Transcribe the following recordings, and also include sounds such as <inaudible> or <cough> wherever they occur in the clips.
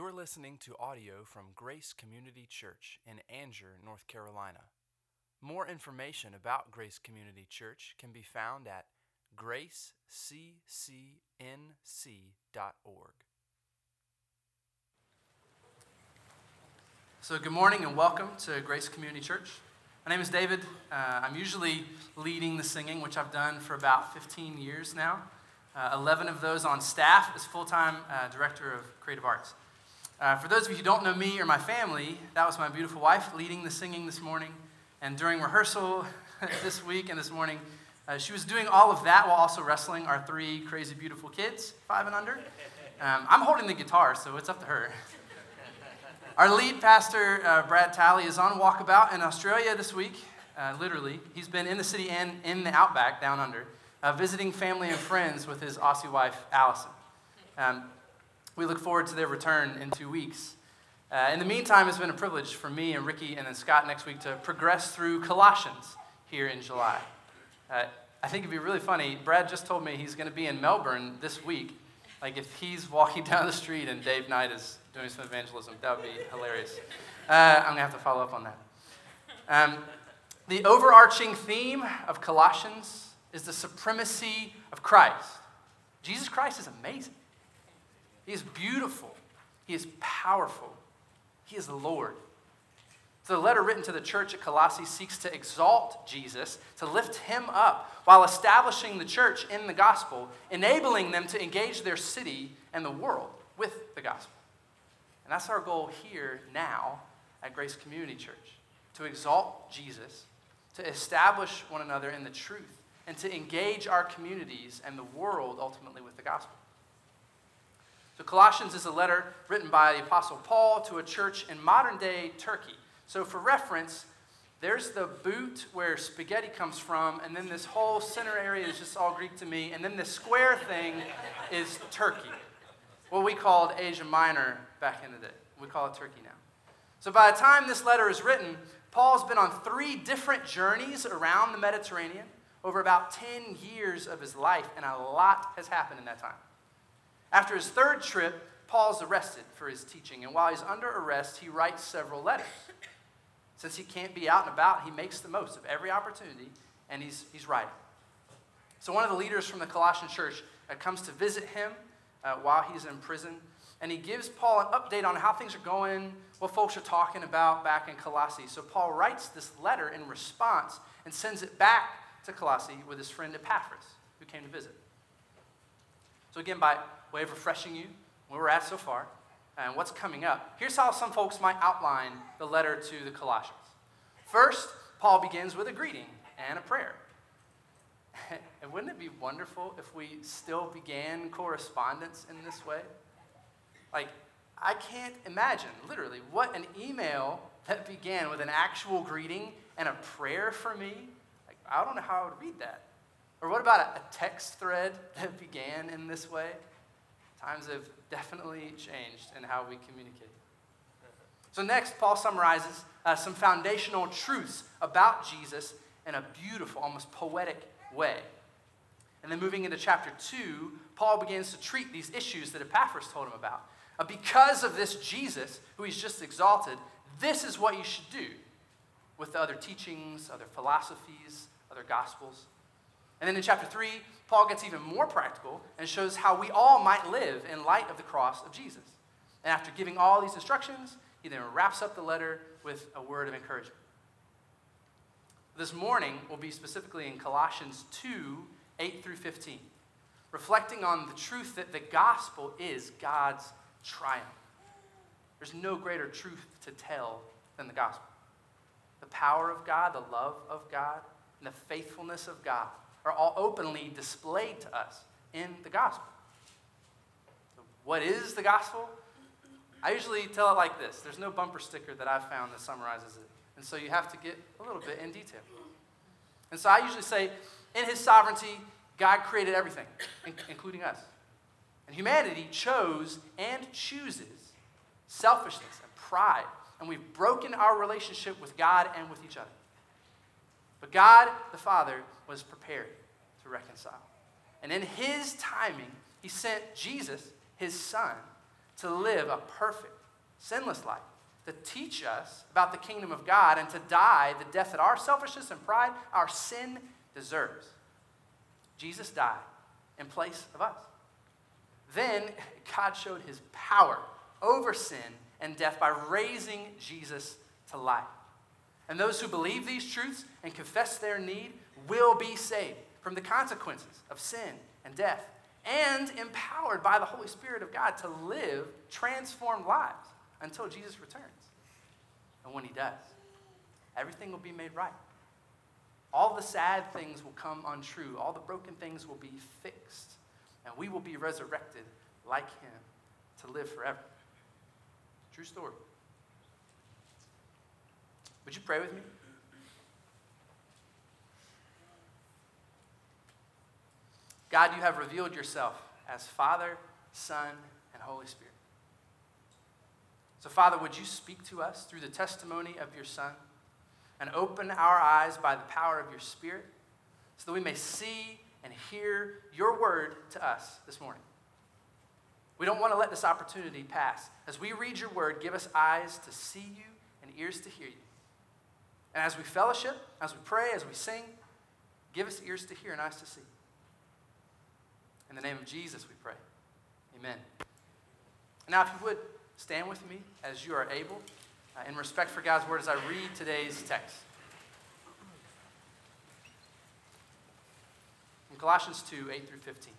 You're listening to audio from Grace Community Church in Angier, North Carolina. More information about Grace Community Church can be found at graceccnc.org. So, good morning and welcome to Grace Community Church. My name is David. Uh, I'm usually leading the singing, which I've done for about 15 years now. Uh, 11 of those on staff as full time uh, director of creative arts. Uh, for those of you who don't know me or my family, that was my beautiful wife leading the singing this morning. And during rehearsal <laughs> this week and this morning, uh, she was doing all of that while also wrestling our three crazy, beautiful kids, five and under. Um, I'm holding the guitar, so it's up to her. Our lead pastor, uh, Brad Talley, is on walkabout in Australia this week, uh, literally. He's been in the city and in the outback down under, uh, visiting family and friends with his Aussie wife, Allison. Um, we look forward to their return in two weeks. Uh, in the meantime, it's been a privilege for me and Ricky and then Scott next week to progress through Colossians here in July. Uh, I think it'd be really funny. Brad just told me he's going to be in Melbourne this week. Like, if he's walking <laughs> down the street and Dave Knight is doing some evangelism, that would be hilarious. Uh, I'm going to have to follow up on that. Um, the overarching theme of Colossians is the supremacy of Christ. Jesus Christ is amazing. He is beautiful. He is powerful. He is the Lord. So the letter written to the church at Colossae seeks to exalt Jesus, to lift him up, while establishing the church in the gospel, enabling them to engage their city and the world with the gospel. And that's our goal here now at Grace Community Church to exalt Jesus, to establish one another in the truth, and to engage our communities and the world ultimately with the gospel. So, Colossians is a letter written by the Apostle Paul to a church in modern day Turkey. So, for reference, there's the boot where spaghetti comes from, and then this whole center area is just all Greek to me, and then the square thing is Turkey, what we called Asia Minor back in the day. We call it Turkey now. So, by the time this letter is written, Paul's been on three different journeys around the Mediterranean over about 10 years of his life, and a lot has happened in that time. After his third trip, Paul's arrested for his teaching, and while he's under arrest, he writes several letters. Since he can't be out and about, he makes the most of every opportunity, and he's, he's writing. So, one of the leaders from the Colossian church uh, comes to visit him uh, while he's in prison, and he gives Paul an update on how things are going, what folks are talking about back in Colossae. So, Paul writes this letter in response and sends it back to Colossae with his friend Epaphras, who came to visit. So, again, by way of refreshing you where we're at so far and what's coming up, here's how some folks might outline the letter to the Colossians. First, Paul begins with a greeting and a prayer. <laughs> and wouldn't it be wonderful if we still began correspondence in this way? Like, I can't imagine, literally, what an email that began with an actual greeting and a prayer for me. Like, I don't know how I would read that. Or what about a text thread <laughs> that began in this way? Times have definitely changed in how we communicate. So, next, Paul summarizes uh, some foundational truths about Jesus in a beautiful, almost poetic way. And then, moving into chapter 2, Paul begins to treat these issues that Epaphras told him about. Uh, because of this Jesus, who he's just exalted, this is what you should do with the other teachings, other philosophies, other gospels. And then in chapter 3, Paul gets even more practical and shows how we all might live in light of the cross of Jesus. And after giving all these instructions, he then wraps up the letter with a word of encouragement. This morning will be specifically in Colossians 2 8 through 15, reflecting on the truth that the gospel is God's triumph. There's no greater truth to tell than the gospel. The power of God, the love of God, and the faithfulness of God are all openly displayed to us in the gospel. So what is the gospel? I usually tell it like this there's no bumper sticker that I've found that summarizes it. And so you have to get a little bit in detail. And so I usually say, in his sovereignty, God created everything, including us. And humanity chose and chooses selfishness and pride. And we've broken our relationship with God and with each other. But God the Father was prepared to reconcile. And in his timing, he sent Jesus, his son, to live a perfect, sinless life, to teach us about the kingdom of God, and to die the death that our selfishness and pride, our sin deserves. Jesus died in place of us. Then God showed his power over sin and death by raising Jesus to life. And those who believe these truths and confess their need will be saved from the consequences of sin and death and empowered by the Holy Spirit of God to live transformed lives until Jesus returns. And when he does, everything will be made right. All the sad things will come untrue, all the broken things will be fixed, and we will be resurrected like him to live forever. True story. Would you pray with me? God, you have revealed yourself as Father, Son, and Holy Spirit. So, Father, would you speak to us through the testimony of your Son and open our eyes by the power of your Spirit so that we may see and hear your word to us this morning? We don't want to let this opportunity pass. As we read your word, give us eyes to see you and ears to hear you. And as we fellowship, as we pray, as we sing, give us ears to hear and eyes to see. In the name of Jesus, we pray. Amen. Now, if you would, stand with me as you are able, uh, in respect for God's word, as I read today's text. In Colossians 2 8 through 15.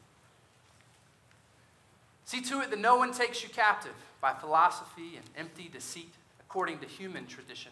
See to it that no one takes you captive by philosophy and empty deceit, according to human tradition,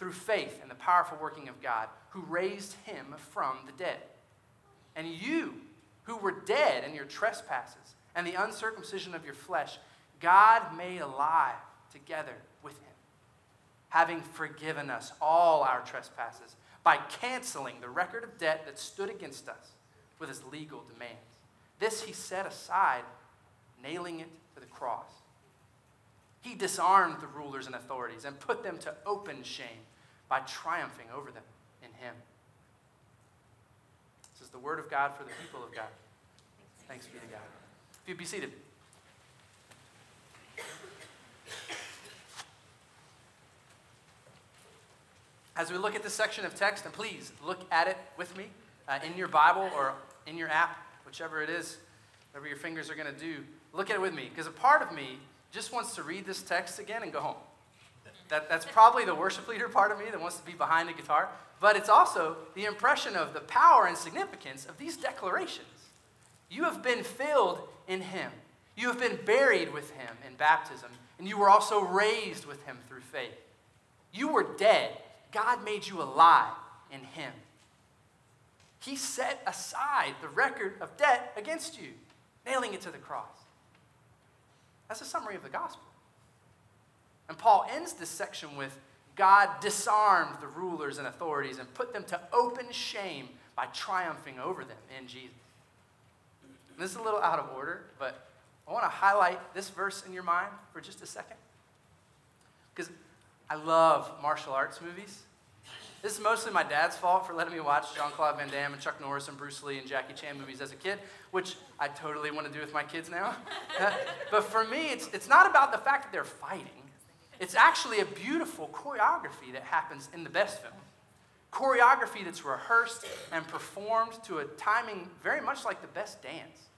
through faith in the powerful working of God, who raised him from the dead. And you, who were dead in your trespasses, and the uncircumcision of your flesh, God made alive together with him, having forgiven us all our trespasses by canceling the record of debt that stood against us with his legal demands. This he set aside, nailing it to the cross. He disarmed the rulers and authorities and put them to open shame by triumphing over them in him. This is the word of God for the people of God. Thanks be to God. If you'd be seated. As we look at this section of text, and please look at it with me uh, in your Bible or in your app, whichever it is, whatever your fingers are going to do, look at it with me. Because a part of me just wants to read this text again and go home. That, that's probably the worship leader part of me that wants to be behind the guitar, but it's also the impression of the power and significance of these declarations. You have been filled in him. You have been buried with him in baptism, and you were also raised with him through faith. You were dead. God made you alive in him. He set aside the record of debt against you, nailing it to the cross. That's a summary of the gospel. And Paul ends this section with God disarmed the rulers and authorities and put them to open shame by triumphing over them in Jesus. This is a little out of order, but I want to highlight this verse in your mind for just a second. Because I love martial arts movies. This is mostly my dad's fault for letting me watch Jean Claude Van Damme and Chuck Norris and Bruce Lee and Jackie Chan movies as a kid, which I totally want to do with my kids now. <laughs> but for me, it's, it's not about the fact that they're fighting, it's actually a beautiful choreography that happens in the best film choreography that's rehearsed and performed to a timing very much like the best dance.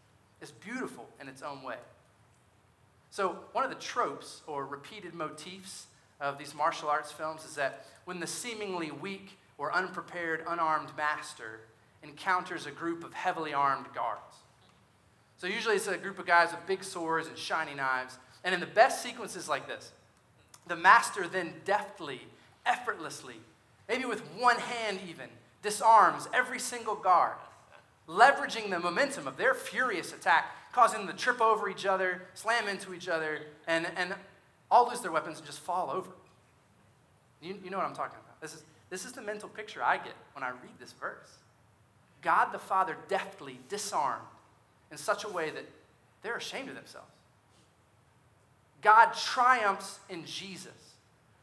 It's beautiful in its own way. So, one of the tropes or repeated motifs of these martial arts films is that when the seemingly weak or unprepared, unarmed master encounters a group of heavily armed guards. So, usually it's a group of guys with big swords and shiny knives. And in the best sequences like this, the master then deftly, effortlessly, maybe with one hand even, disarms every single guard leveraging the momentum of their furious attack, causing them to trip over each other, slam into each other, and, and all lose their weapons and just fall over. You, you know what I'm talking about. This is, this is the mental picture I get when I read this verse. God the Father deftly disarmed in such a way that they're ashamed of themselves. God triumphs in Jesus,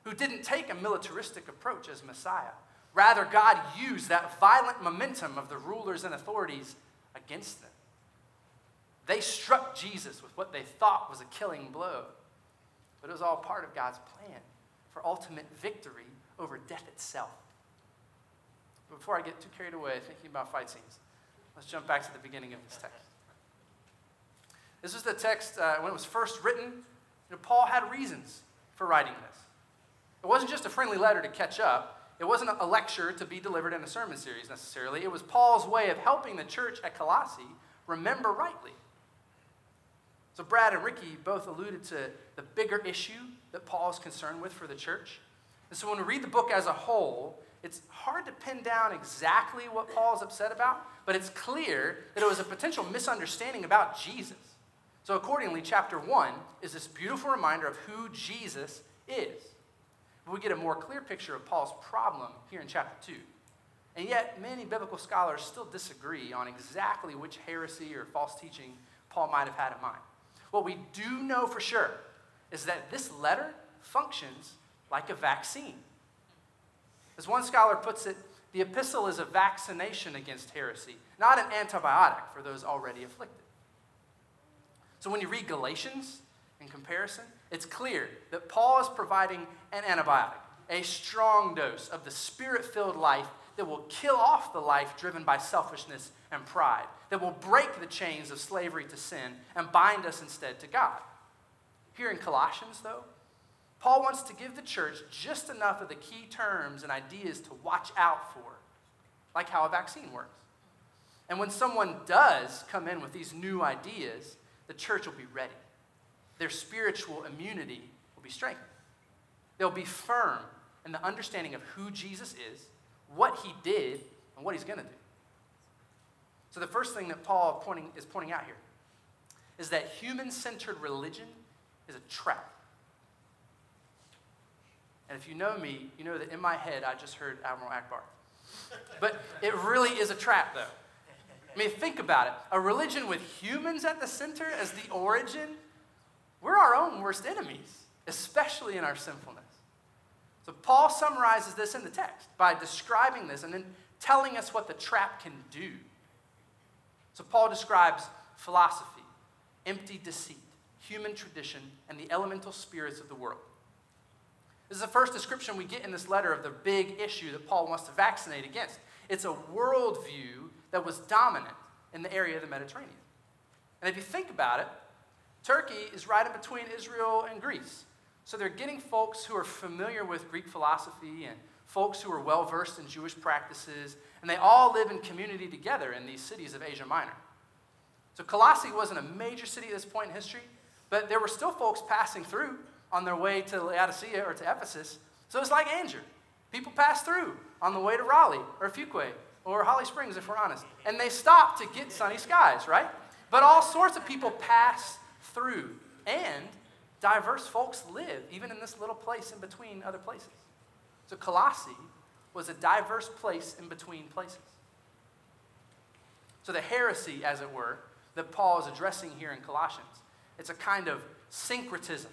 who didn't take a militaristic approach as Messiah. Rather, God used that violent momentum of the rulers and authorities against them. They struck Jesus with what they thought was a killing blow, but it was all part of God's plan for ultimate victory over death itself. Before I get too carried away thinking about fight scenes, let's jump back to the beginning of this text. This is the text uh, when it was first written. You know, Paul had reasons for writing this. It wasn't just a friendly letter to catch up. It wasn't a lecture to be delivered in a sermon series necessarily. It was Paul's way of helping the church at Colossae remember rightly so, Brad and Ricky both alluded to the bigger issue that Paul is concerned with for the church. And so, when we read the book as a whole, it's hard to pin down exactly what Paul is upset about, but it's clear that it was a potential misunderstanding about Jesus. So, accordingly, chapter 1 is this beautiful reminder of who Jesus is. We get a more clear picture of Paul's problem here in chapter 2. And yet, many biblical scholars still disagree on exactly which heresy or false teaching Paul might have had in mind. What we do know for sure is that this letter functions like a vaccine. As one scholar puts it, the epistle is a vaccination against heresy, not an antibiotic for those already afflicted. So when you read Galatians in comparison, it's clear that Paul is providing an antibiotic, a strong dose of the spirit filled life that will kill off the life driven by selfishness and pride, that will break the chains of slavery to sin and bind us instead to God. Here in Colossians, though, Paul wants to give the church just enough of the key terms and ideas to watch out for, like how a vaccine works. And when someone does come in with these new ideas, the church will be ready. Their spiritual immunity will be strengthened. They'll be firm in the understanding of who Jesus is what he did and what he's going to do. So, the first thing that Paul pointing, is pointing out here is that human centered religion is a trap. And if you know me, you know that in my head I just heard Admiral Ackbar. But it really is a trap, though. I mean, think about it. A religion with humans at the center as the origin, we're our own worst enemies, especially in our sinfulness. So Paul summarizes this in the text by describing this and then telling us what the trap can do. So Paul describes philosophy, empty deceit, human tradition, and the elemental spirits of the world. This is the first description we get in this letter of the big issue that Paul wants to vaccinate against. It's a worldview that was dominant in the area of the Mediterranean. And if you think about it, Turkey is right in between Israel and Greece. So they're getting folks who are familiar with Greek philosophy and folks who are well versed in Jewish practices, and they all live in community together in these cities of Asia Minor. So Colossae wasn't a major city at this point in history, but there were still folks passing through on their way to Laodicea or to Ephesus. So it's like Angier. People pass through on the way to Raleigh or Fuquay or Holly Springs, if we're honest. And they stop to get sunny skies, right? But all sorts of people pass through. And diverse folks live, even in this little place in between other places. So Colossae was a diverse place in between places. So the heresy, as it were, that Paul is addressing here in Colossians, it's a kind of syncretism.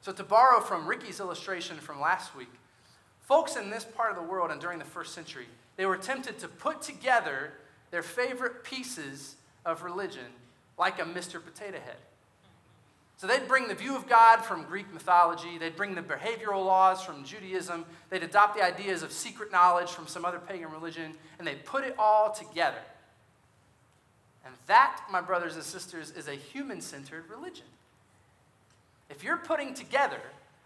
So to borrow from Ricky's illustration from last week, folks in this part of the world and during the first century, they were tempted to put together their favorite pieces of religion like a Mr. Potato Head. So they'd bring the view of God from Greek mythology, they'd bring the behavioral laws from Judaism, they'd adopt the ideas of secret knowledge from some other pagan religion, and they'd put it all together. And that, my brothers and sisters, is a human centered religion. If you're putting together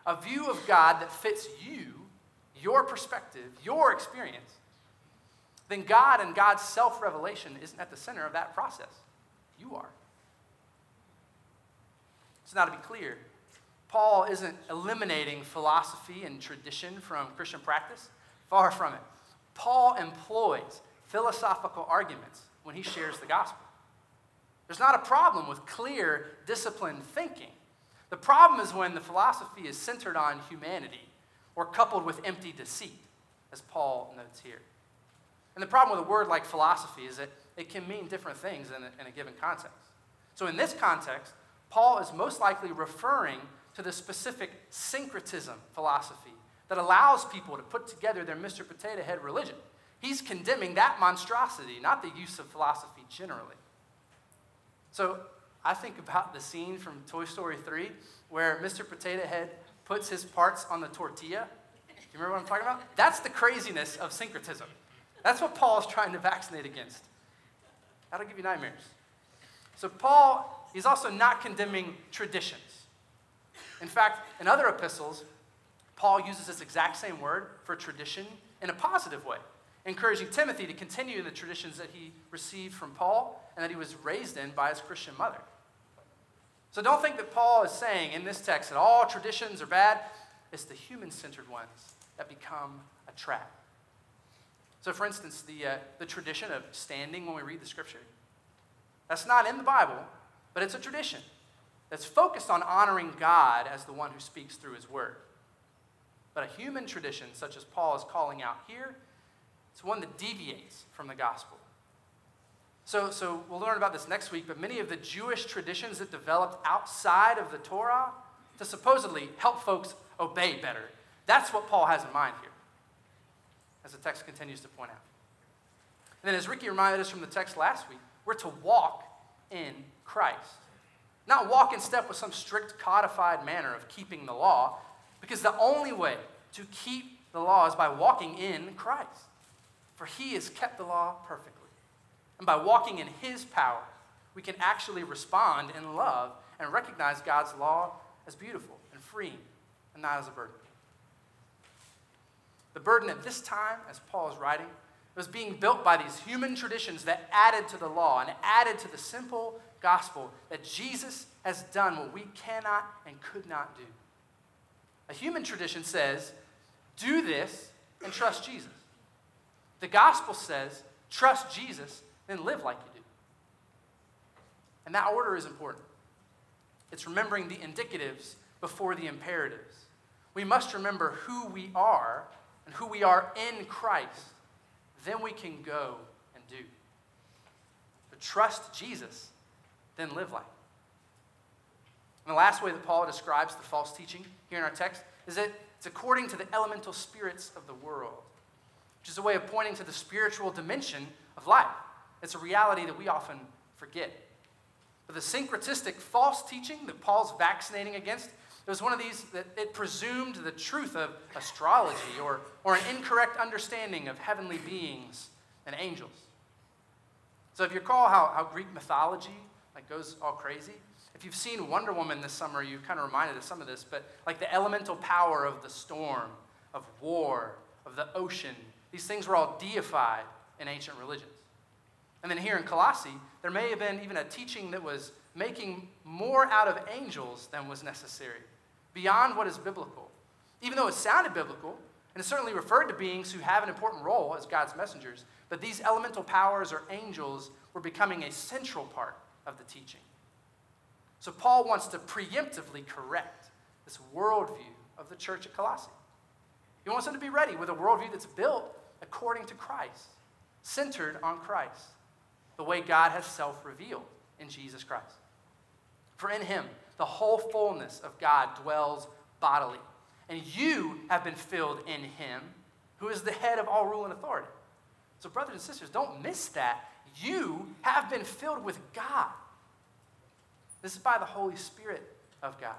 a view of God that fits you, your perspective, your experience, then God and God's self revelation isn't at the center of that process. You are. So, now to be clear, Paul isn't eliminating philosophy and tradition from Christian practice. Far from it. Paul employs philosophical arguments when he shares the gospel. There's not a problem with clear, disciplined thinking. The problem is when the philosophy is centered on humanity or coupled with empty deceit, as Paul notes here. And the problem with a word like philosophy is that it can mean different things in a, in a given context. So, in this context, Paul is most likely referring to the specific syncretism philosophy that allows people to put together their Mr. Potato Head religion. He's condemning that monstrosity, not the use of philosophy generally. So, I think about the scene from Toy Story 3 where Mr. Potato Head puts his parts on the tortilla. Do you remember what I'm talking about? That's the craziness of syncretism. That's what Paul is trying to vaccinate against. That'll give you nightmares. So, Paul is also not condemning traditions. In fact, in other epistles, Paul uses this exact same word for tradition in a positive way, encouraging Timothy to continue in the traditions that he received from Paul and that he was raised in by his Christian mother. So don't think that Paul is saying in this text that all traditions are bad. It's the human centered ones that become a trap. So, for instance, the, uh, the tradition of standing when we read the scripture, that's not in the Bible, but it's a tradition that's focused on honoring God as the one who speaks through his word. But a human tradition, such as Paul is calling out here, it's one that deviates from the gospel. So, so we'll learn about this next week, but many of the Jewish traditions that developed outside of the Torah to supposedly help folks obey better, that's what Paul has in mind here, as the text continues to point out. And then, as Ricky reminded us from the text last week, we're to walk in Christ. Not walk in step with some strict codified manner of keeping the law, because the only way to keep the law is by walking in Christ. For he has kept the law perfectly. And by walking in His power, we can actually respond in love and recognize God's law as beautiful and freeing and not as a burden. The burden at this time, as Paul is writing, was being built by these human traditions that added to the law and added to the simple gospel that Jesus has done what we cannot and could not do. A human tradition says, do this and trust Jesus. The gospel says, trust Jesus then live like you do. And that order is important. It's remembering the indicatives before the imperatives. We must remember who we are and who we are in Christ. Then we can go and do. But trust Jesus, then live like. And the last way that Paul describes the false teaching here in our text is that it's according to the elemental spirits of the world, which is a way of pointing to the spiritual dimension of life. It's a reality that we often forget. But the syncretistic false teaching that Paul's vaccinating against, it was one of these that it presumed the truth of astrology or, or an incorrect understanding of heavenly beings and angels. So if you recall how, how Greek mythology like goes all crazy, if you've seen Wonder Woman this summer, you kind of reminded of some of this, but like the elemental power of the storm, of war, of the ocean, these things were all deified in ancient religions. And then here in Colossae, there may have been even a teaching that was making more out of angels than was necessary, beyond what is biblical. Even though it sounded biblical, and it certainly referred to beings who have an important role as God's messengers, but these elemental powers or angels were becoming a central part of the teaching. So Paul wants to preemptively correct this worldview of the church at Colossae. He wants them to be ready with a worldview that's built according to Christ, centered on Christ the way God has self revealed in Jesus Christ. For in him, the whole fullness of God dwells bodily. And you have been filled in him, who is the head of all rule and authority. So, brothers and sisters, don't miss that. You have been filled with God. This is by the Holy Spirit of God.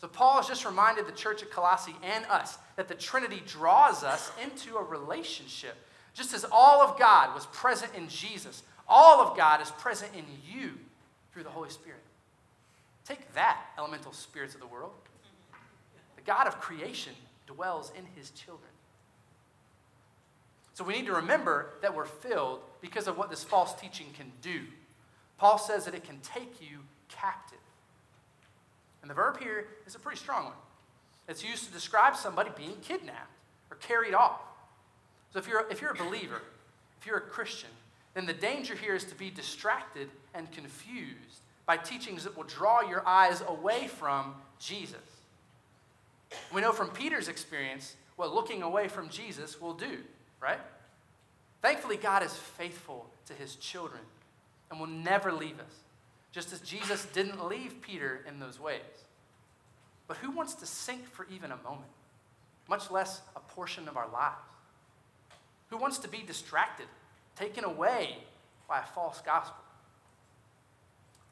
So, Paul has just reminded the church at Colossae and us that the Trinity draws us into a relationship. Just as all of God was present in Jesus, all of God is present in you through the Holy Spirit. Take that, elemental spirits of the world. The God of creation dwells in his children. So we need to remember that we're filled because of what this false teaching can do. Paul says that it can take you captive. And the verb here is a pretty strong one. It's used to describe somebody being kidnapped or carried off. So if you're, if you're a believer, if you're a Christian, then the danger here is to be distracted and confused by teachings that will draw your eyes away from Jesus. We know from Peter's experience what looking away from Jesus will do, right? Thankfully, God is faithful to his children and will never leave us, just as Jesus didn't leave Peter in those ways. But who wants to sink for even a moment, much less a portion of our lives? Who wants to be distracted, taken away by a false gospel?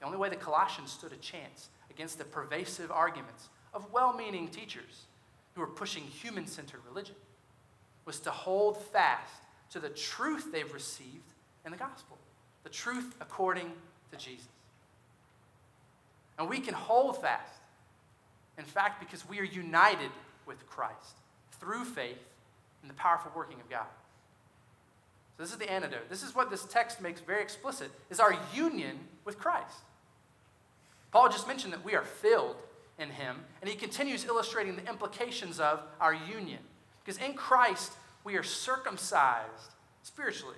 The only way the Colossians stood a chance against the pervasive arguments of well meaning teachers who were pushing human centered religion was to hold fast to the truth they've received in the gospel, the truth according to Jesus. And we can hold fast, in fact, because we are united with Christ through faith in the powerful working of God. So this is the antidote. This is what this text makes very explicit is our union with Christ. Paul just mentioned that we are filled in him, and he continues illustrating the implications of our union. Because in Christ, we are circumcised spiritually.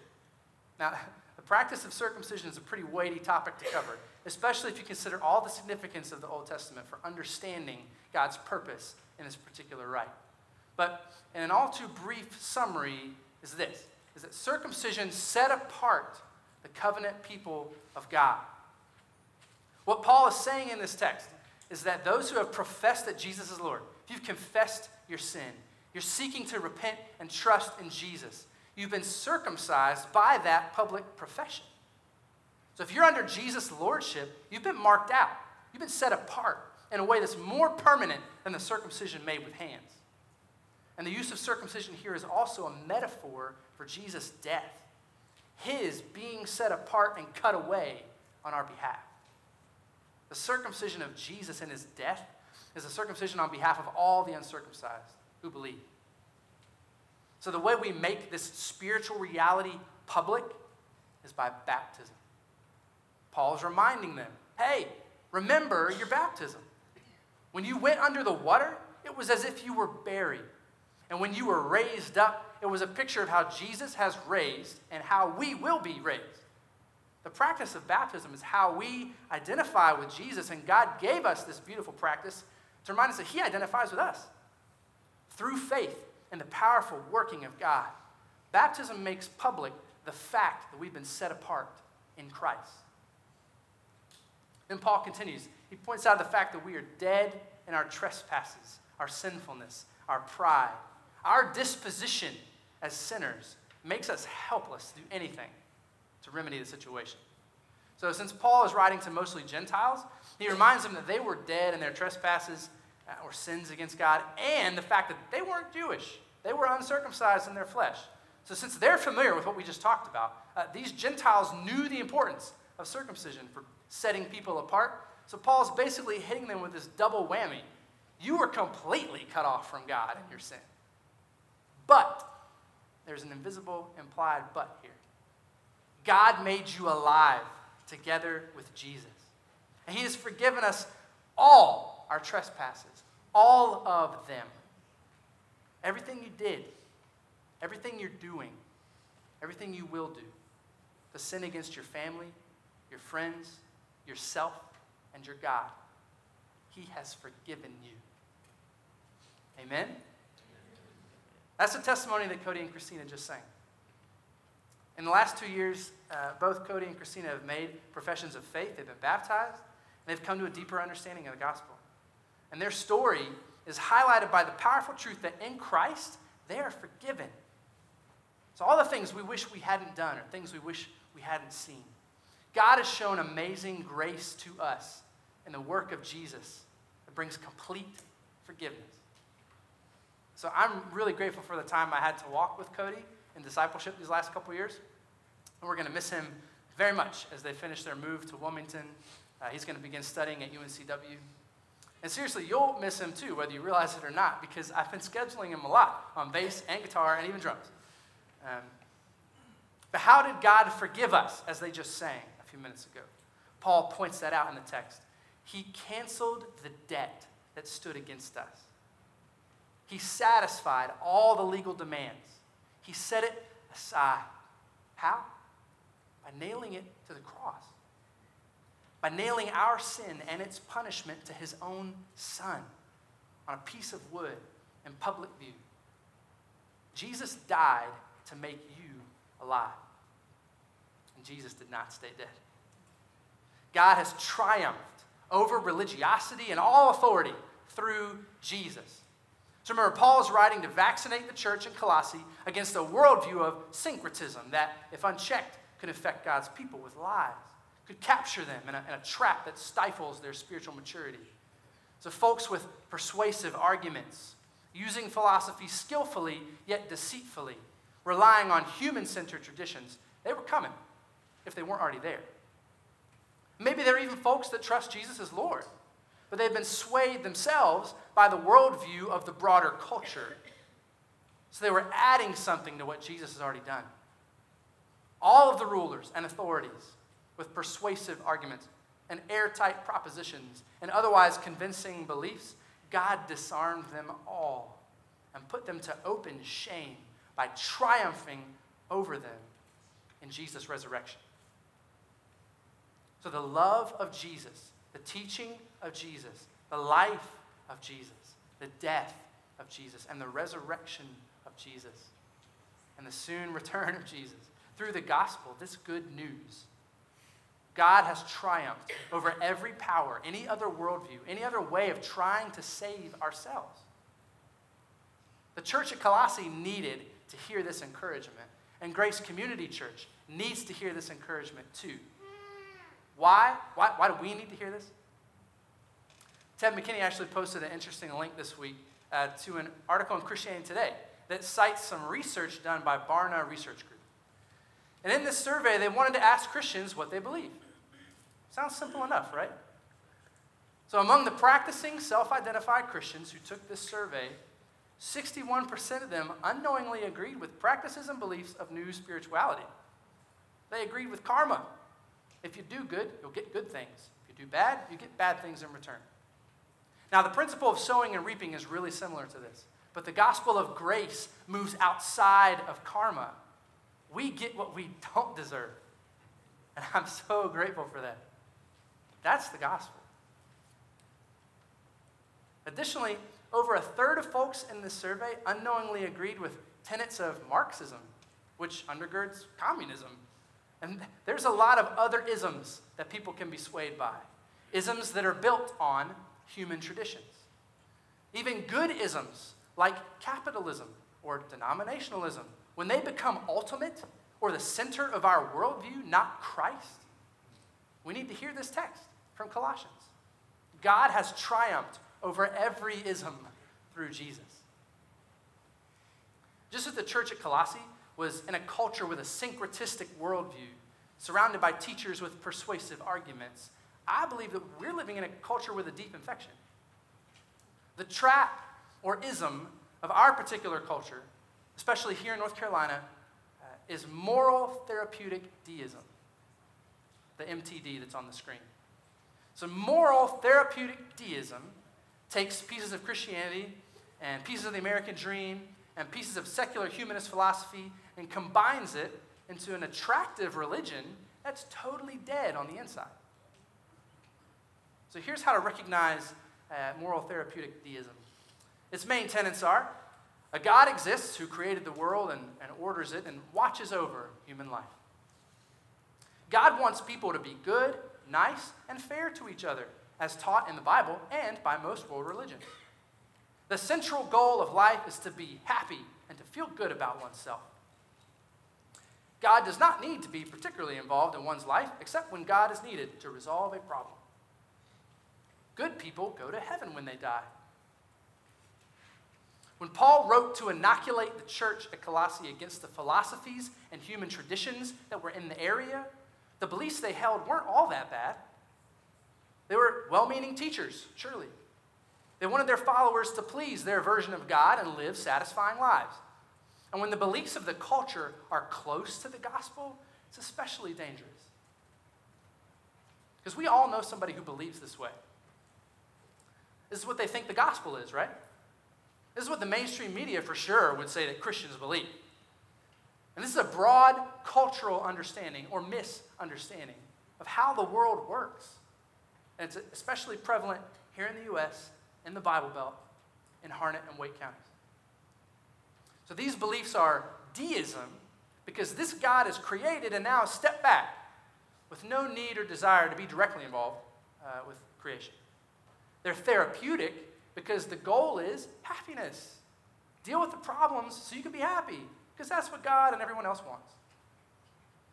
Now, the practice of circumcision is a pretty weighty topic to cover, especially if you consider all the significance of the Old Testament for understanding God's purpose in this particular rite. But in an all too brief summary is this is that circumcision set apart the covenant people of God. What Paul is saying in this text is that those who have professed that Jesus is Lord, if you've confessed your sin, you're seeking to repent and trust in Jesus, you've been circumcised by that public profession. So if you're under Jesus' lordship, you've been marked out, you've been set apart in a way that's more permanent than the circumcision made with hands. And the use of circumcision here is also a metaphor for Jesus' death, his being set apart and cut away on our behalf. The circumcision of Jesus and his death is a circumcision on behalf of all the uncircumcised who believe. So, the way we make this spiritual reality public is by baptism. Paul is reminding them hey, remember your baptism. When you went under the water, it was as if you were buried. And when you were raised up, it was a picture of how Jesus has raised and how we will be raised. The practice of baptism is how we identify with Jesus, and God gave us this beautiful practice to remind us that He identifies with us through faith and the powerful working of God. Baptism makes public the fact that we've been set apart in Christ. Then Paul continues. He points out the fact that we are dead in our trespasses, our sinfulness, our pride. Our disposition as sinners makes us helpless to do anything to remedy the situation. So, since Paul is writing to mostly Gentiles, he reminds them that they were dead in their trespasses uh, or sins against God, and the fact that they weren't Jewish. They were uncircumcised in their flesh. So, since they're familiar with what we just talked about, uh, these Gentiles knew the importance of circumcision for setting people apart. So, Paul's basically hitting them with this double whammy. You were completely cut off from God in your sin. But, there's an invisible implied but here. God made you alive together with Jesus. And He has forgiven us all our trespasses, all of them. Everything you did, everything you're doing, everything you will do, the sin against your family, your friends, yourself, and your God, He has forgiven you. Amen? That's the testimony that Cody and Christina just sang. In the last two years, uh, both Cody and Christina have made professions of faith. They've been baptized, and they've come to a deeper understanding of the gospel. And their story is highlighted by the powerful truth that in Christ, they are forgiven. So, all the things we wish we hadn't done, or things we wish we hadn't seen, God has shown amazing grace to us in the work of Jesus that brings complete forgiveness. So, I'm really grateful for the time I had to walk with Cody in discipleship these last couple years. And we're going to miss him very much as they finish their move to Wilmington. Uh, he's going to begin studying at UNCW. And seriously, you'll miss him too, whether you realize it or not, because I've been scheduling him a lot on bass and guitar and even drums. Um, but how did God forgive us, as they just sang a few minutes ago? Paul points that out in the text. He canceled the debt that stood against us. He satisfied all the legal demands. He set it aside. How? By nailing it to the cross. By nailing our sin and its punishment to his own son. on a piece of wood in public view. Jesus died to make you alive. And Jesus did not stay dead. God has triumphed over religiosity and all authority through Jesus. So remember, Paul is writing to vaccinate the church in Colossae against a worldview of syncretism that, if unchecked, could affect God's people with lies, could capture them in a, in a trap that stifles their spiritual maturity. So, folks with persuasive arguments, using philosophy skillfully yet deceitfully, relying on human centered traditions, they were coming if they weren't already there. Maybe there are even folks that trust Jesus as Lord, but they've been swayed themselves by the worldview of the broader culture. So they were adding something to what Jesus has already done. All of the rulers and authorities with persuasive arguments and airtight propositions and otherwise convincing beliefs, God disarmed them all and put them to open shame by triumphing over them in Jesus' resurrection. So the love of Jesus, the teaching of Jesus, the life of Jesus, the death of Jesus, and the resurrection of Jesus, and the soon return of Jesus through the gospel, this good news. God has triumphed over every power, any other worldview, any other way of trying to save ourselves. The church at Colossae needed to hear this encouragement, and Grace Community Church needs to hear this encouragement too. Why? Why, why do we need to hear this? Ted McKinney actually posted an interesting link this week uh, to an article in Christianity Today that cites some research done by Barna Research Group. And in this survey, they wanted to ask Christians what they believe. Sounds simple enough, right? So, among the practicing self identified Christians who took this survey, 61% of them unknowingly agreed with practices and beliefs of new spirituality. They agreed with karma. If you do good, you'll get good things. If you do bad, you get bad things in return. Now, the principle of sowing and reaping is really similar to this, but the gospel of grace moves outside of karma. We get what we don't deserve. And <laughs> I'm so grateful for that. That's the gospel. Additionally, over a third of folks in this survey unknowingly agreed with tenets of Marxism, which undergirds communism. And there's a lot of other isms that people can be swayed by, isms that are built on human traditions. Even good isms like capitalism or denominationalism, when they become ultimate or the center of our worldview, not Christ, we need to hear this text from Colossians. God has triumphed over every ism through Jesus. Just as the church at Colossae was in a culture with a syncretistic worldview, surrounded by teachers with persuasive arguments, I believe that we're living in a culture with a deep infection. The trap or ism of our particular culture, especially here in North Carolina, uh, is moral therapeutic deism, the MTD that's on the screen. So, moral therapeutic deism takes pieces of Christianity and pieces of the American dream and pieces of secular humanist philosophy and combines it into an attractive religion that's totally dead on the inside. So here's how to recognize uh, moral therapeutic deism. Its main tenets are a God exists who created the world and, and orders it and watches over human life. God wants people to be good, nice, and fair to each other, as taught in the Bible and by most world religions. The central goal of life is to be happy and to feel good about oneself. God does not need to be particularly involved in one's life except when God is needed to resolve a problem. Good people go to heaven when they die. When Paul wrote to inoculate the church at Colossae against the philosophies and human traditions that were in the area, the beliefs they held weren't all that bad. They were well meaning teachers, surely. They wanted their followers to please their version of God and live satisfying lives. And when the beliefs of the culture are close to the gospel, it's especially dangerous. Because we all know somebody who believes this way. This is what they think the gospel is, right? This is what the mainstream media for sure would say that Christians believe. And this is a broad cultural understanding or misunderstanding of how the world works. And it's especially prevalent here in the U.S., in the Bible Belt, in Harnett and Wake counties. So these beliefs are deism because this God is created and now step back with no need or desire to be directly involved uh, with creation. They're therapeutic because the goal is happiness. Deal with the problems so you can be happy because that's what God and everyone else wants.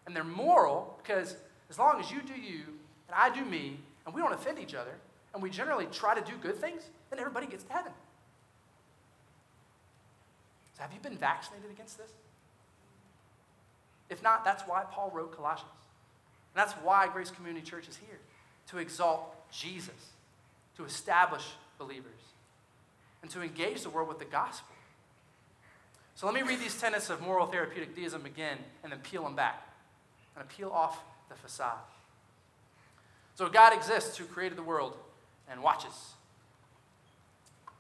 And they're moral because as long as you do you and I do me and we don't offend each other and we generally try to do good things, then everybody gets to heaven. So have you been vaccinated against this? If not, that's why Paul wrote Colossians. And that's why Grace Community Church is here to exalt Jesus, to establish believers, and to engage the world with the gospel. So let me read these tenets of moral therapeutic deism again and then peel them back and peel off the facade. So God exists who created the world and watches.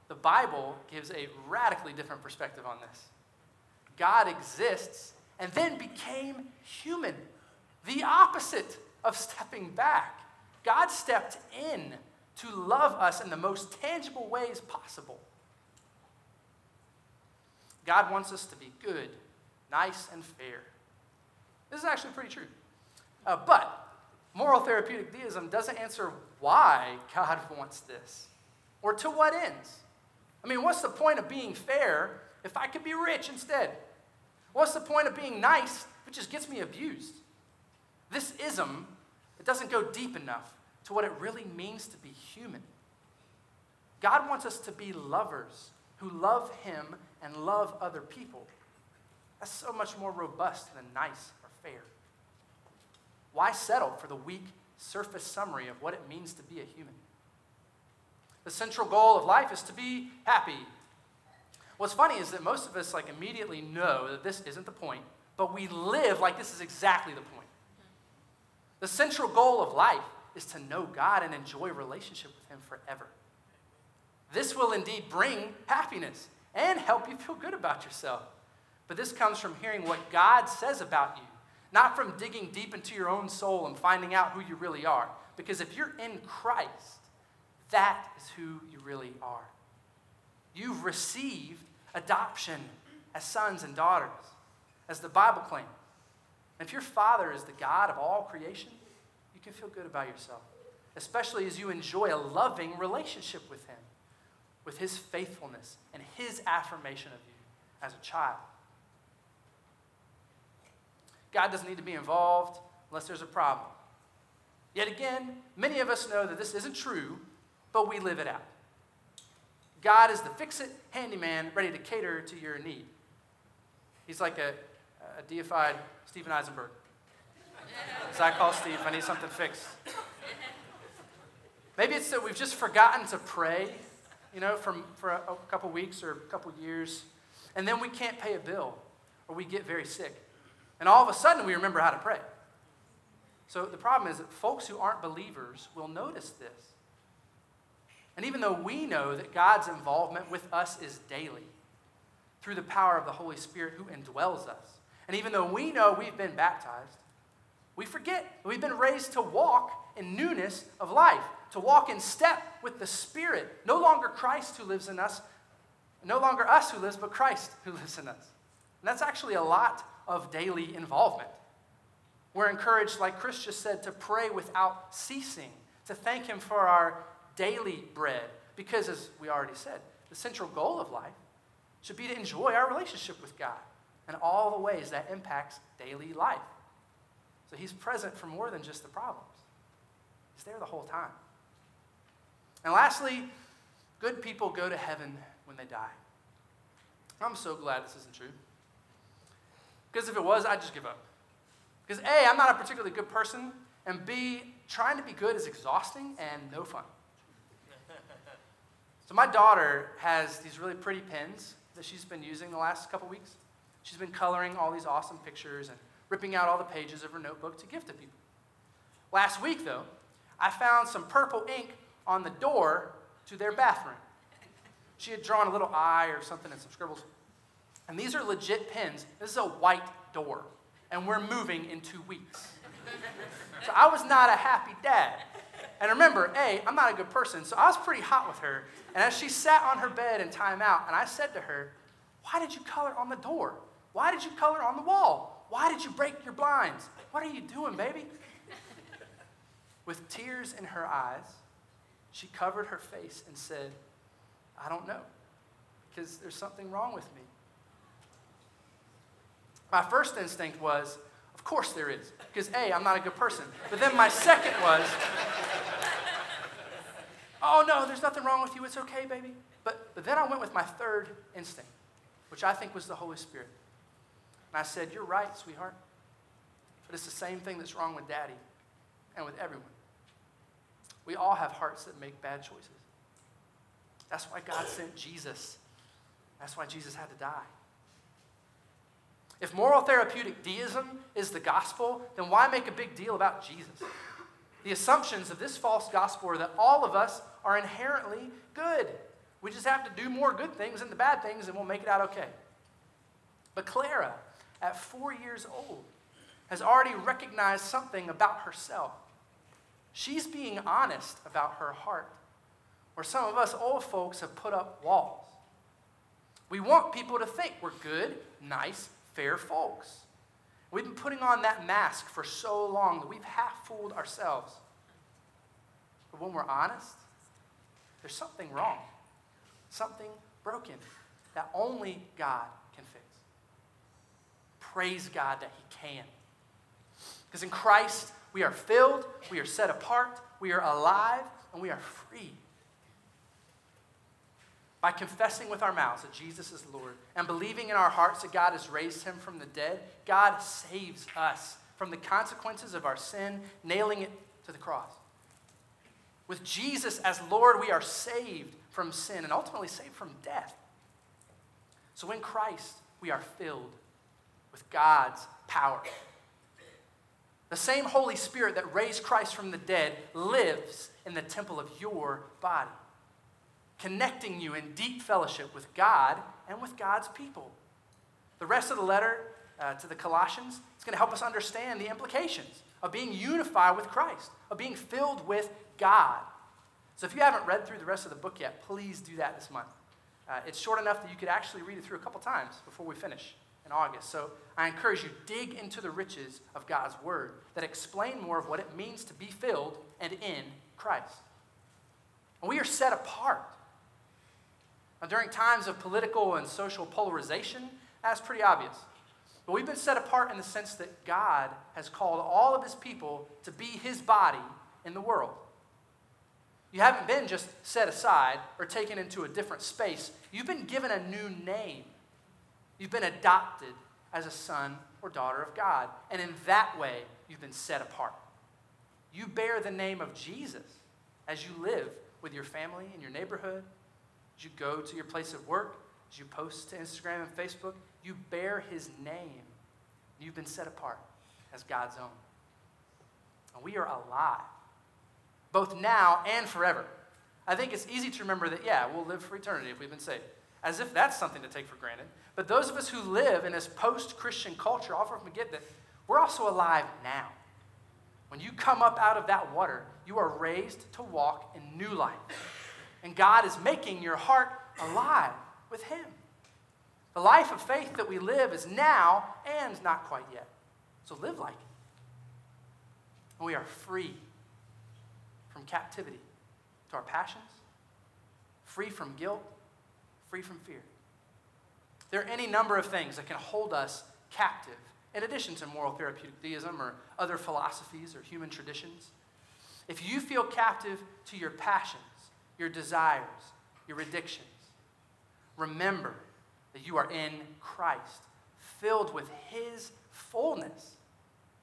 The Bible gives a radically different perspective on this. God exists and then became human, the opposite of stepping back. God stepped in to love us in the most tangible ways possible. God wants us to be good, nice, and fair. This is actually pretty true. Uh, but moral therapeutic deism doesn't answer why God <laughs> wants this or to what ends. I mean, what's the point of being fair if I could be rich instead? What's the point of being nice if it just gets me abused? This ism, it doesn't go deep enough to what it really means to be human. God wants us to be lovers who love Him and love other people. That's so much more robust than nice or fair. Why settle for the weak surface summary of what it means to be a human? The central goal of life is to be happy. What's funny is that most of us like immediately know that this isn't the point, but we live like this is exactly the point. The central goal of life is to know God and enjoy relationship with him forever. This will indeed bring happiness and help you feel good about yourself. But this comes from hearing what God says about you, not from digging deep into your own soul and finding out who you really are. Because if you're in Christ, that is who you really are. You've received adoption as sons and daughters, as the Bible claims. If your Father is the God of all creation, can feel good about yourself, especially as you enjoy a loving relationship with Him, with His faithfulness and His affirmation of you as a child. God doesn't need to be involved unless there's a problem. Yet again, many of us know that this isn't true but we live it out. God is the fix it handyman ready to cater to your need. He's like a, a deified Steven Eisenberg. As I call Steve, I need something fixed. Maybe it's that we've just forgotten to pray, you know, for, for a, a couple weeks or a couple years, and then we can't pay a bill or we get very sick. And all of a sudden we remember how to pray. So the problem is that folks who aren't believers will notice this. And even though we know that God's involvement with us is daily through the power of the Holy Spirit who indwells us, and even though we know we've been baptized, we forget we've been raised to walk in newness of life, to walk in step with the Spirit. No longer Christ who lives in us, no longer us who lives, but Christ who lives in us. And that's actually a lot of daily involvement. We're encouraged, like Chris just said, to pray without ceasing, to thank Him for our daily bread. Because, as we already said, the central goal of life should be to enjoy our relationship with God and all the ways that impacts daily life. So he's present for more than just the problems, he's there the whole time. And lastly, good people go to heaven when they die. I'm so glad this isn't true. Because if it was, I'd just give up. Because A, I'm not a particularly good person, and B, trying to be good is exhausting and no fun. <laughs> So my daughter has these really pretty pens that she's been using the last couple weeks. She's been coloring all these awesome pictures and ripping out all the pages of her notebook to give to people. Last week, though, I found some purple ink on the door to their bathroom. She had drawn a little eye or something and some scribbles. And these are legit pens. This is a white door, and we're moving in two weeks. So I was not a happy dad. And remember, A, I'm not a good person, so I was pretty hot with her. And as she sat on her bed in timeout, and I said to her, Why did you color on the door? Why did you color on the wall? Why did you break your blinds? What are you doing, baby? With tears in her eyes, she covered her face and said, I don't know, because there's something wrong with me. My first instinct was, of course there is, because A, I'm not a good person. But then my second was, oh no, there's nothing wrong with you, it's okay, baby. But, but then I went with my third instinct, which I think was the Holy Spirit. And I said, You're right, sweetheart. But it's the same thing that's wrong with daddy and with everyone. We all have hearts that make bad choices. That's why God sent Jesus. That's why Jesus had to die. If moral therapeutic deism is the gospel, then why make a big deal about Jesus? The assumptions of this false gospel are that all of us are inherently good. We just have to do more good things than the bad things and we'll make it out okay. But Clara, at four years old, has already recognized something about herself. She's being honest about her heart, where some of us old folks have put up walls. We want people to think we're good, nice, fair folks. We've been putting on that mask for so long that we've half fooled ourselves. But when we're honest, there's something wrong, something broken that only God. Praise God that He can. Because in Christ, we are filled, we are set apart, we are alive, and we are free. By confessing with our mouths that Jesus is Lord and believing in our hearts that God has raised him from the dead, God saves us from the consequences of our sin, nailing it to the cross. With Jesus as Lord, we are saved from sin and ultimately saved from death. So in Christ, we are filled with God's power. The same Holy Spirit that raised Christ from the dead lives in the temple of your body, connecting you in deep fellowship with God and with God's people. The rest of the letter uh, to the Colossians is going to help us understand the implications of being unified with Christ, of being filled with God. So if you haven't read through the rest of the book yet, please do that this month. Uh, it's short enough that you could actually read it through a couple times before we finish in August. So I encourage you, dig into the riches of God's Word that explain more of what it means to be filled and in Christ. And we are set apart. Now, during times of political and social polarization, that's pretty obvious. But we've been set apart in the sense that God has called all of His people to be His body in the world. You haven't been just set aside or taken into a different space. You've been given a new name. You've been adopted as a son or daughter of God. And in that way, you've been set apart. You bear the name of Jesus as you live with your family in your neighborhood, as you go to your place of work, as you post to Instagram and Facebook. You bear his name. You've been set apart as God's own. And we are alive both now and forever. I think it's easy to remember that, yeah, we'll live for eternity if we've been saved, as if that's something to take for granted. But those of us who live in this post Christian culture often forget that we're also alive now. When you come up out of that water, you are raised to walk in new life. And God is making your heart alive with Him. The life of faith that we live is now and not quite yet. So live like it. We are free from captivity to our passions, free from guilt, free from fear. There are any number of things that can hold us captive, in addition to moral therapeutic deism or other philosophies or human traditions. If you feel captive to your passions, your desires, your addictions, remember that you are in Christ, filled with His fullness.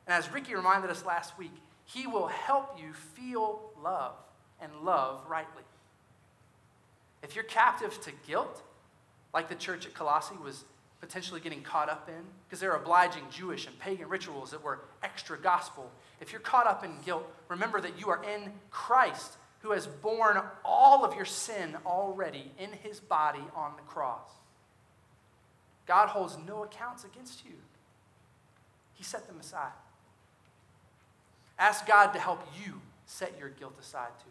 And as Ricky reminded us last week, he will help you feel love and love rightly. If you're captive to guilt, like the church at Colossae was potentially getting caught up in, because they're obliging Jewish and pagan rituals that were extra gospel, if you're caught up in guilt, remember that you are in Christ, who has borne all of your sin already in his body on the cross. God holds no accounts against you, he set them aside. Ask God to help you set your guilt aside too.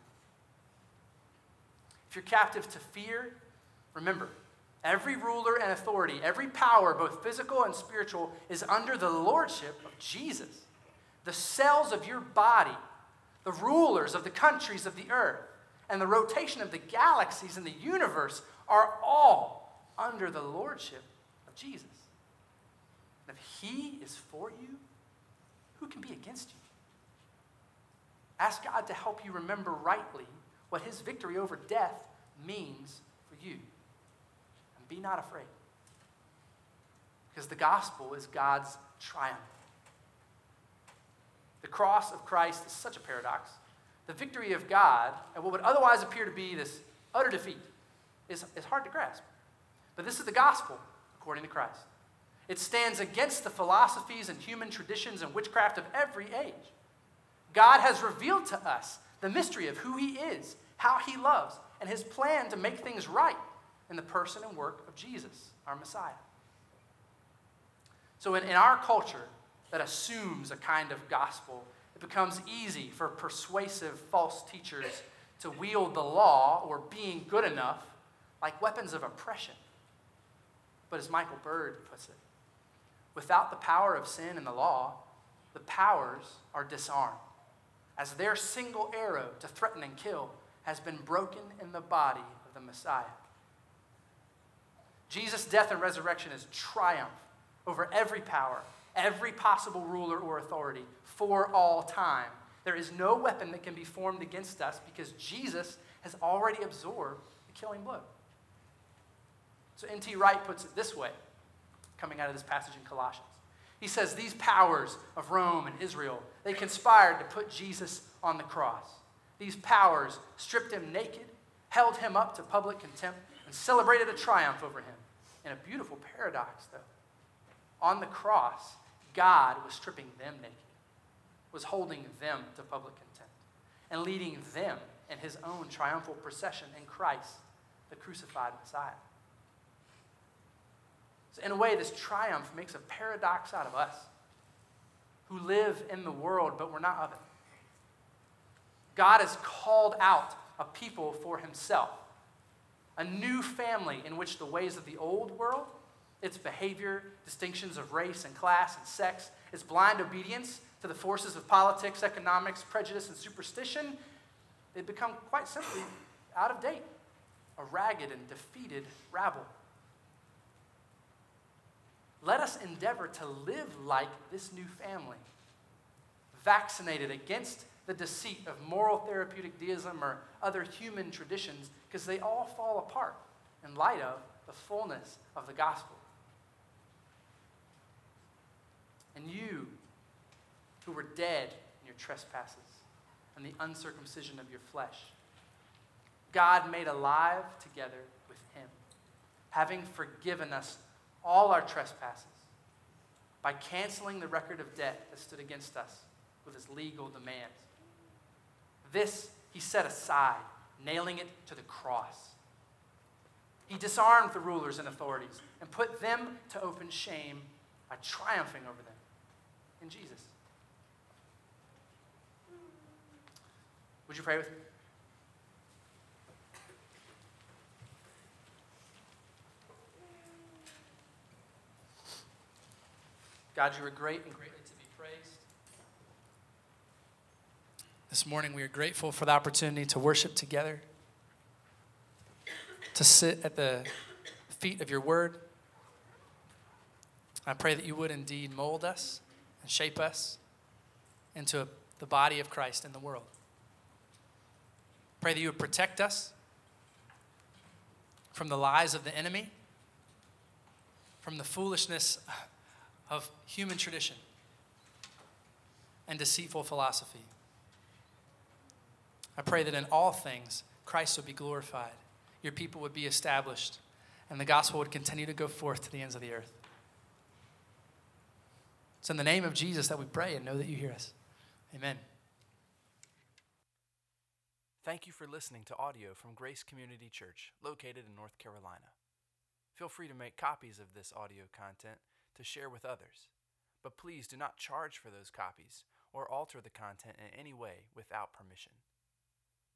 If you're captive to fear, remember, every ruler and authority, every power, both physical and spiritual, is under the lordship of Jesus. The cells of your body, the rulers of the countries of the earth, and the rotation of the galaxies in the universe are all under the lordship of Jesus. And if he is for you, who can be against you? Ask God to help you remember rightly what his victory over death means for you. Be not afraid. Because the gospel is God's triumph. The cross of Christ is such a paradox. The victory of God and what would otherwise appear to be this utter defeat is, is hard to grasp. But this is the gospel according to Christ. It stands against the philosophies and human traditions and witchcraft of every age. God has revealed to us the mystery of who He is, how He loves, and His plan to make things right in the person and work of Jesus, our Messiah. So, in, in our culture that assumes a kind of gospel, it becomes easy for persuasive false teachers to wield the law or being good enough like weapons of oppression. But as Michael Bird puts it, without the power of sin and the law, the powers are disarmed as their single arrow to threaten and kill has been broken in the body of the Messiah. Jesus' death and resurrection is triumph over every power, every possible ruler or authority for all time. There is no weapon that can be formed against us because Jesus has already absorbed the killing blow. So N.T. Wright puts it this way, coming out of this passage in Colossians. He says, These powers of Rome and Israel, they conspired to put Jesus on the cross. These powers stripped him naked, held him up to public contempt, and celebrated a triumph over him. In a beautiful paradox, though. On the cross, God was stripping them naked, was holding them to public contempt, and leading them in his own triumphal procession in Christ, the crucified Messiah. So, in a way, this triumph makes a paradox out of us who live in the world, but we're not of it. God has called out a people for himself, a new family in which the ways of the old world, its behavior, distinctions of race and class and sex, its blind obedience to the forces of politics, economics, prejudice, and superstition, they become quite simply out of date, a ragged and defeated rabble. Let us endeavor to live like this new family, vaccinated against the deceit of moral therapeutic deism or other human traditions, because they all fall apart in light of the fullness of the gospel. And you, who were dead in your trespasses and the uncircumcision of your flesh, God made alive together with him, having forgiven us all our trespasses by canceling the record of debt that stood against us with his legal demands. This he set aside, nailing it to the cross. He disarmed the rulers and authorities and put them to open shame by triumphing over them in Jesus. Would you pray with me? God, you are great and greatly to be praised. This morning, we are grateful for the opportunity to worship together, to sit at the feet of your word. I pray that you would indeed mold us and shape us into the body of Christ in the world. Pray that you would protect us from the lies of the enemy, from the foolishness of human tradition and deceitful philosophy. I pray that in all things, Christ would be glorified, your people would be established, and the gospel would continue to go forth to the ends of the earth. It's in the name of Jesus that we pray and know that you hear us. Amen. Thank you for listening to audio from Grace Community Church, located in North Carolina. Feel free to make copies of this audio content to share with others. But please do not charge for those copies or alter the content in any way without permission.